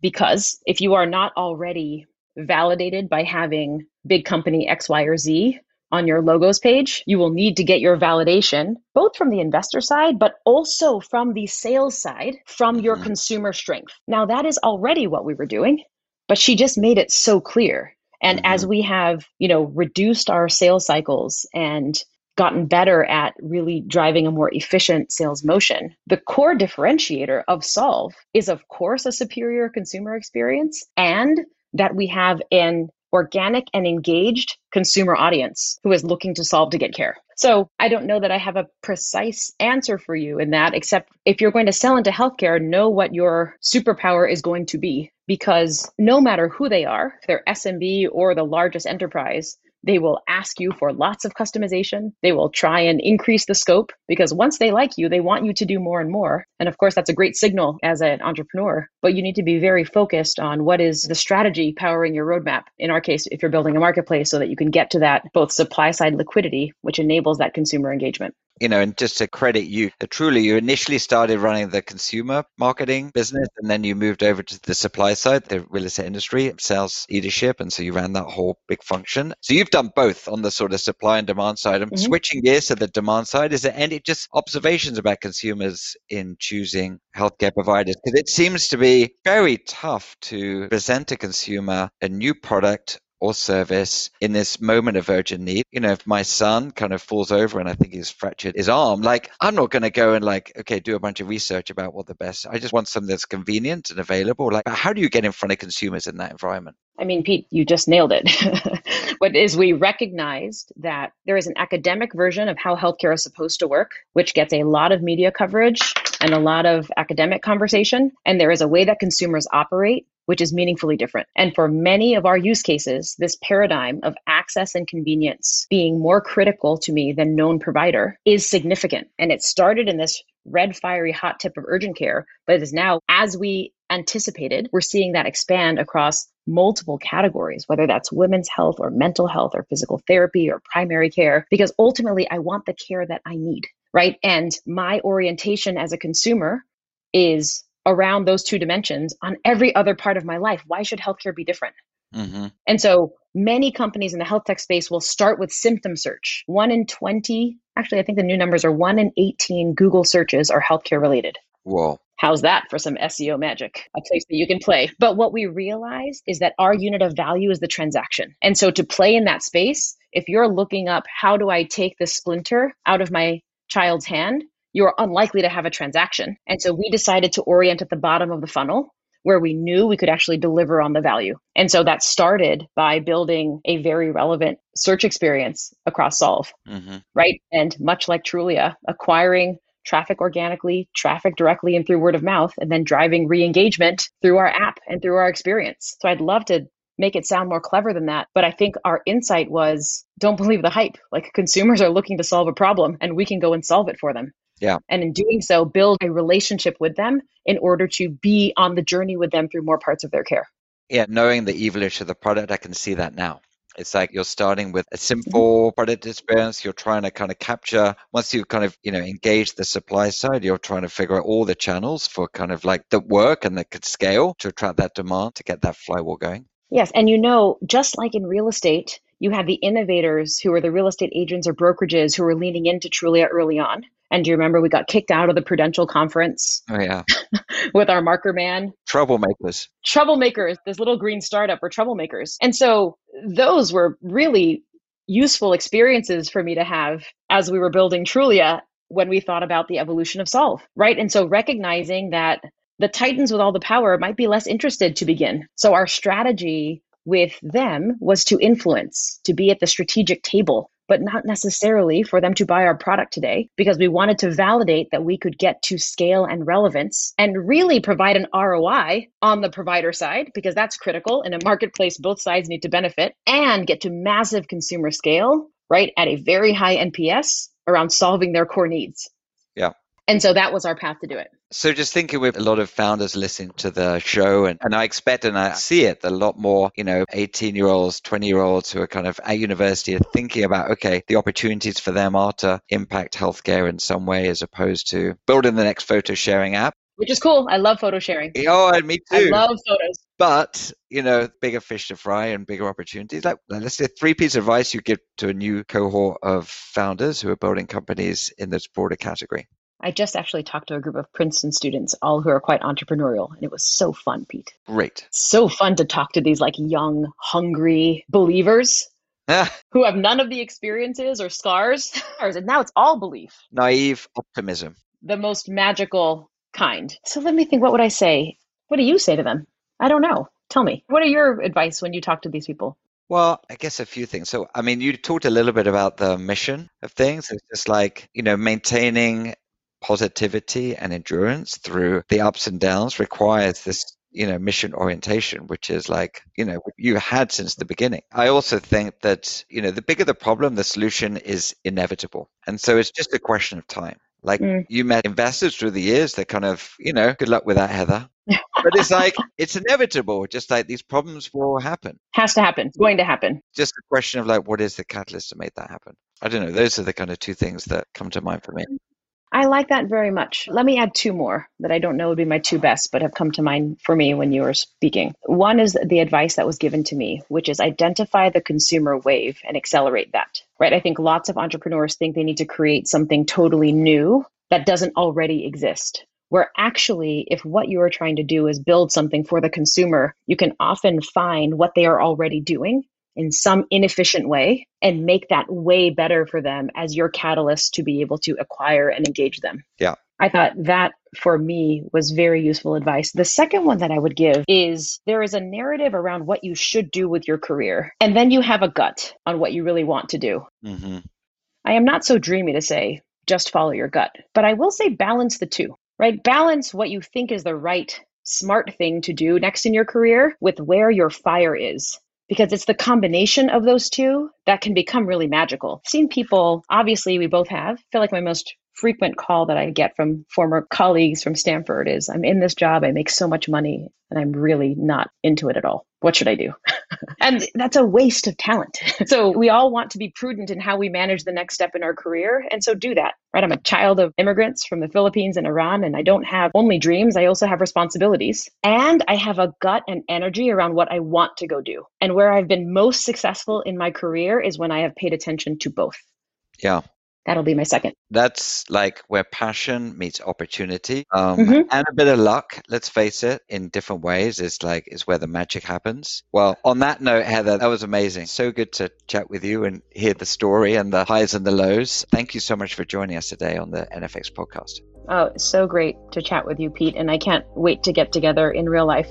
[SPEAKER 3] Because if you are not already validated by having big company X, Y, or Z on your logos page, you will need to get your validation both from the investor side, but also from the sales side from your mm-hmm. consumer strength. Now, that is already what we were doing, but she just made it so clear. And mm-hmm. as we have, you know, reduced our sales cycles and gotten better at really driving a more efficient sales motion. The core differentiator of Solv is, of course, a superior consumer experience and that we have an organic and engaged consumer audience who is looking to Solv to get care. So I don't know that I have a precise answer for you in that, except if you're going to sell into healthcare, know what your superpower is going to be. Because no matter who they are, if they're SMB or the largest enterprise, they will ask you for lots of customization. They will try and increase the scope because once they like you, they want you to do more and more. And of course, that's a great signal as an entrepreneur, but you need to be very focused on what is the strategy powering your roadmap. In our case, if you're building a marketplace so that you can get to that both supply side liquidity, which enables that consumer engagement
[SPEAKER 2] you know, and just to credit you, uh, Trulia, you initially started running the consumer marketing business and then you moved over to the supply side, the real estate industry, sales leadership. And so you ran that whole big function. So you've done both on the sort of supply and demand side. I'm mm-hmm. switching gears to the demand side. Is there any just observations about consumers in choosing healthcare providers? Because it seems to be very tough to present a consumer a new product or service in this moment of urgent need. You know, if my son kind of falls over and I think he's fractured his arm, like I'm not going to go and like, okay, do a bunch of research about what the best. I just want something that's convenient and available. Like, how do you get in front of consumers in that environment?
[SPEAKER 3] I mean, Pete, you just nailed it. what is we recognized that there is an academic version of how healthcare is supposed to work, which gets a lot of media coverage and a lot of academic conversation. And there is a way that consumers operate which is meaningfully different. And for many of our use cases, this paradigm of access and convenience being more critical to me than known provider is significant. And it started in this red fiery hot tip of urgent care, but it is now, as we anticipated, we're seeing that expand across multiple categories, whether that's women's health or mental health or physical therapy or primary care, because ultimately I want the care that I need, right? And my orientation as a consumer is around those two dimensions on every other part of my life. Why should healthcare be different? Mm-hmm. And so many companies in the health tech space will start with symptom search. One in 20, actually, I think the new numbers are one in 18 Google searches are healthcare related.
[SPEAKER 2] Whoa.
[SPEAKER 3] How's that for some SEO magic? A place that you can play. But what we realize is that our unit of value is the transaction. And so to play in that space, if you're looking up, how do I take the splinter out of my child's hand? you're unlikely to have a transaction. And so we decided to orient at the bottom of the funnel where we knew we could actually deliver on the value. And so that started by building a very relevant search experience across Solv, mm-hmm. right? And much like Trulia, acquiring traffic organically, traffic directly and through word of mouth, and then driving re engagement through our app and through our experience. So I'd love to make it sound more clever than that. But I think our insight was don't believe the hype. Like consumers are looking to solve a problem and we can go and solve it for them.
[SPEAKER 2] Yeah.
[SPEAKER 3] And in doing so, build a relationship with them in order to be on the journey with them through more parts of their care.
[SPEAKER 2] Yeah, knowing the evolution of the product, I can see that now. It's like you're starting with a mm-hmm. simple product experience. You're trying to kind of capture, once you kind of, you know, engage the supply side, you're trying to figure out all the channels for kind of like the work and that could scale to attract that demand to get that flywheel going.
[SPEAKER 3] Yes. And you know, just like in real estate, you have the innovators who are the real estate agents or brokerages who are leaning into Trulia early on And do you remember we got kicked out of the Prudential conference?
[SPEAKER 2] Oh, yeah.
[SPEAKER 3] with our marker man.
[SPEAKER 2] Troublemakers.
[SPEAKER 3] Troublemakers. This little green startup were troublemakers. And so those were really useful experiences for me to have as we were building Trulia when we thought about the evolution of Solv, right? And so recognizing that the titans with all the power might be less interested to begin. So our strategy with them was to influence, to be at the strategic table, but not necessarily for them to buy our product today because we wanted to validate that we could get to scale and relevance and really provide an ROI on the provider side because that's critical in a marketplace both sides need to benefit and get to massive consumer scale, right, at a very high NPS around solving their core needs.
[SPEAKER 2] Yeah.
[SPEAKER 3] And so that was our path to do it.
[SPEAKER 2] So just thinking with a lot of founders listening to the show and, and I expect and I see it a lot more, you know, 18 year olds, 20 year olds who are kind of at university are thinking about, okay, the opportunities for them are to impact healthcare in some way as opposed to building the next photo sharing app.
[SPEAKER 3] Which is cool. I love photo sharing.
[SPEAKER 2] Oh, and me too.
[SPEAKER 3] I love photos.
[SPEAKER 2] But, you know, bigger fish to fry and bigger opportunities. Like, let's say three pieces of advice you give to a new cohort of founders who are building companies in this broader category.
[SPEAKER 3] I just actually talked to a group of Princeton students, all who are quite entrepreneurial, and it was so fun, Pete.
[SPEAKER 2] Great.
[SPEAKER 3] So fun to talk to these like young, hungry believers ah. who have none of the experiences or scars. and now it's all belief.
[SPEAKER 2] Naive optimism.
[SPEAKER 3] The most magical kind. So let me think, what would I say? What do you say to them? I don't know. Tell me. What are your advice when you talk to these people?
[SPEAKER 2] Well, I guess a few things. So, I mean, you talked a little bit about the mission of things. It's just like, you know, maintaining positivity and endurance through the ups and downs requires this you know mission orientation which is like you know you had since the beginning. I also think that you know the bigger the problem the solution is inevitable. And so it's just a question of time. Like mm. you met investors through the years that kind of you know good luck with that heather. But it's like it's inevitable just like these problems will happen.
[SPEAKER 3] Has to happen it's going to happen.
[SPEAKER 2] Just a question of like what is the catalyst to make that happen? I don't know those are the kind of two things that come to mind for me
[SPEAKER 3] I like that very much. Let me add two more that I don't know would be my two best, but have come to mind for me when you were speaking. One is the advice that was given to me, which is identify the consumer wave and accelerate that. Right? I think lots of entrepreneurs think they need to create something totally new that doesn't already exist. Where actually, if what you are trying to do is build something for the consumer, you can often find what they are already doing in some inefficient way and make that way better for them as your catalyst to be able to acquire and engage them.
[SPEAKER 2] Yeah.
[SPEAKER 3] I thought that for me was very useful advice. The second one that I would give is there is a narrative around what you should do with your career, and then you have a gut on what you really want to do. Mm-hmm. I am not so dreamy to say just follow your gut, but I will say balance the two, right? Balance what you think is the right, smart thing to do next in your career with where your fire is because it's the combination of those two that can become really magical. I've seen people, obviously, we both have. Feel like my most frequent call that I get from former colleagues from Stanford is I'm in this job, I make so much money, and I'm really not into it at all. What should I do? and that's a waste of talent. so we all want to be prudent in how we manage the next step in our career. And so do that, right? I'm a child of immigrants from the Philippines and Iran, and I don't have only dreams, I also have responsibilities. And I have a gut and energy around what I want to go do. And where I've been most successful in my career is when I have paid attention to both.
[SPEAKER 2] Yeah
[SPEAKER 3] that'll be my second.
[SPEAKER 2] That's like where passion meets opportunity um, mm-hmm. and a bit of luck. Let's face it, in different ways, is like is where the magic happens. Well, on that note, Heather, that was amazing. So good to chat with you and hear the story and the highs and the lows. Thank you so much for joining us today on the NFX podcast.
[SPEAKER 3] Oh, so great to chat with you, Pete, and I can't wait to get together in real life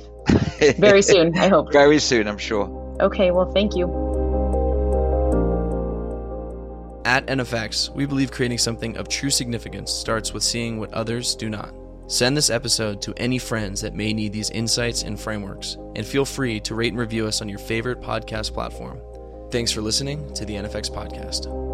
[SPEAKER 3] very soon. I hope.
[SPEAKER 2] Very soon, I'm sure.
[SPEAKER 3] Okay, well, thank you.
[SPEAKER 1] At NFX, we believe creating something of true significance starts with seeing what others do not. Send this episode to any friends that may need these insights and frameworks, and feel free to rate and review us on your favorite podcast platform. Thanks for listening to the NFX Podcast.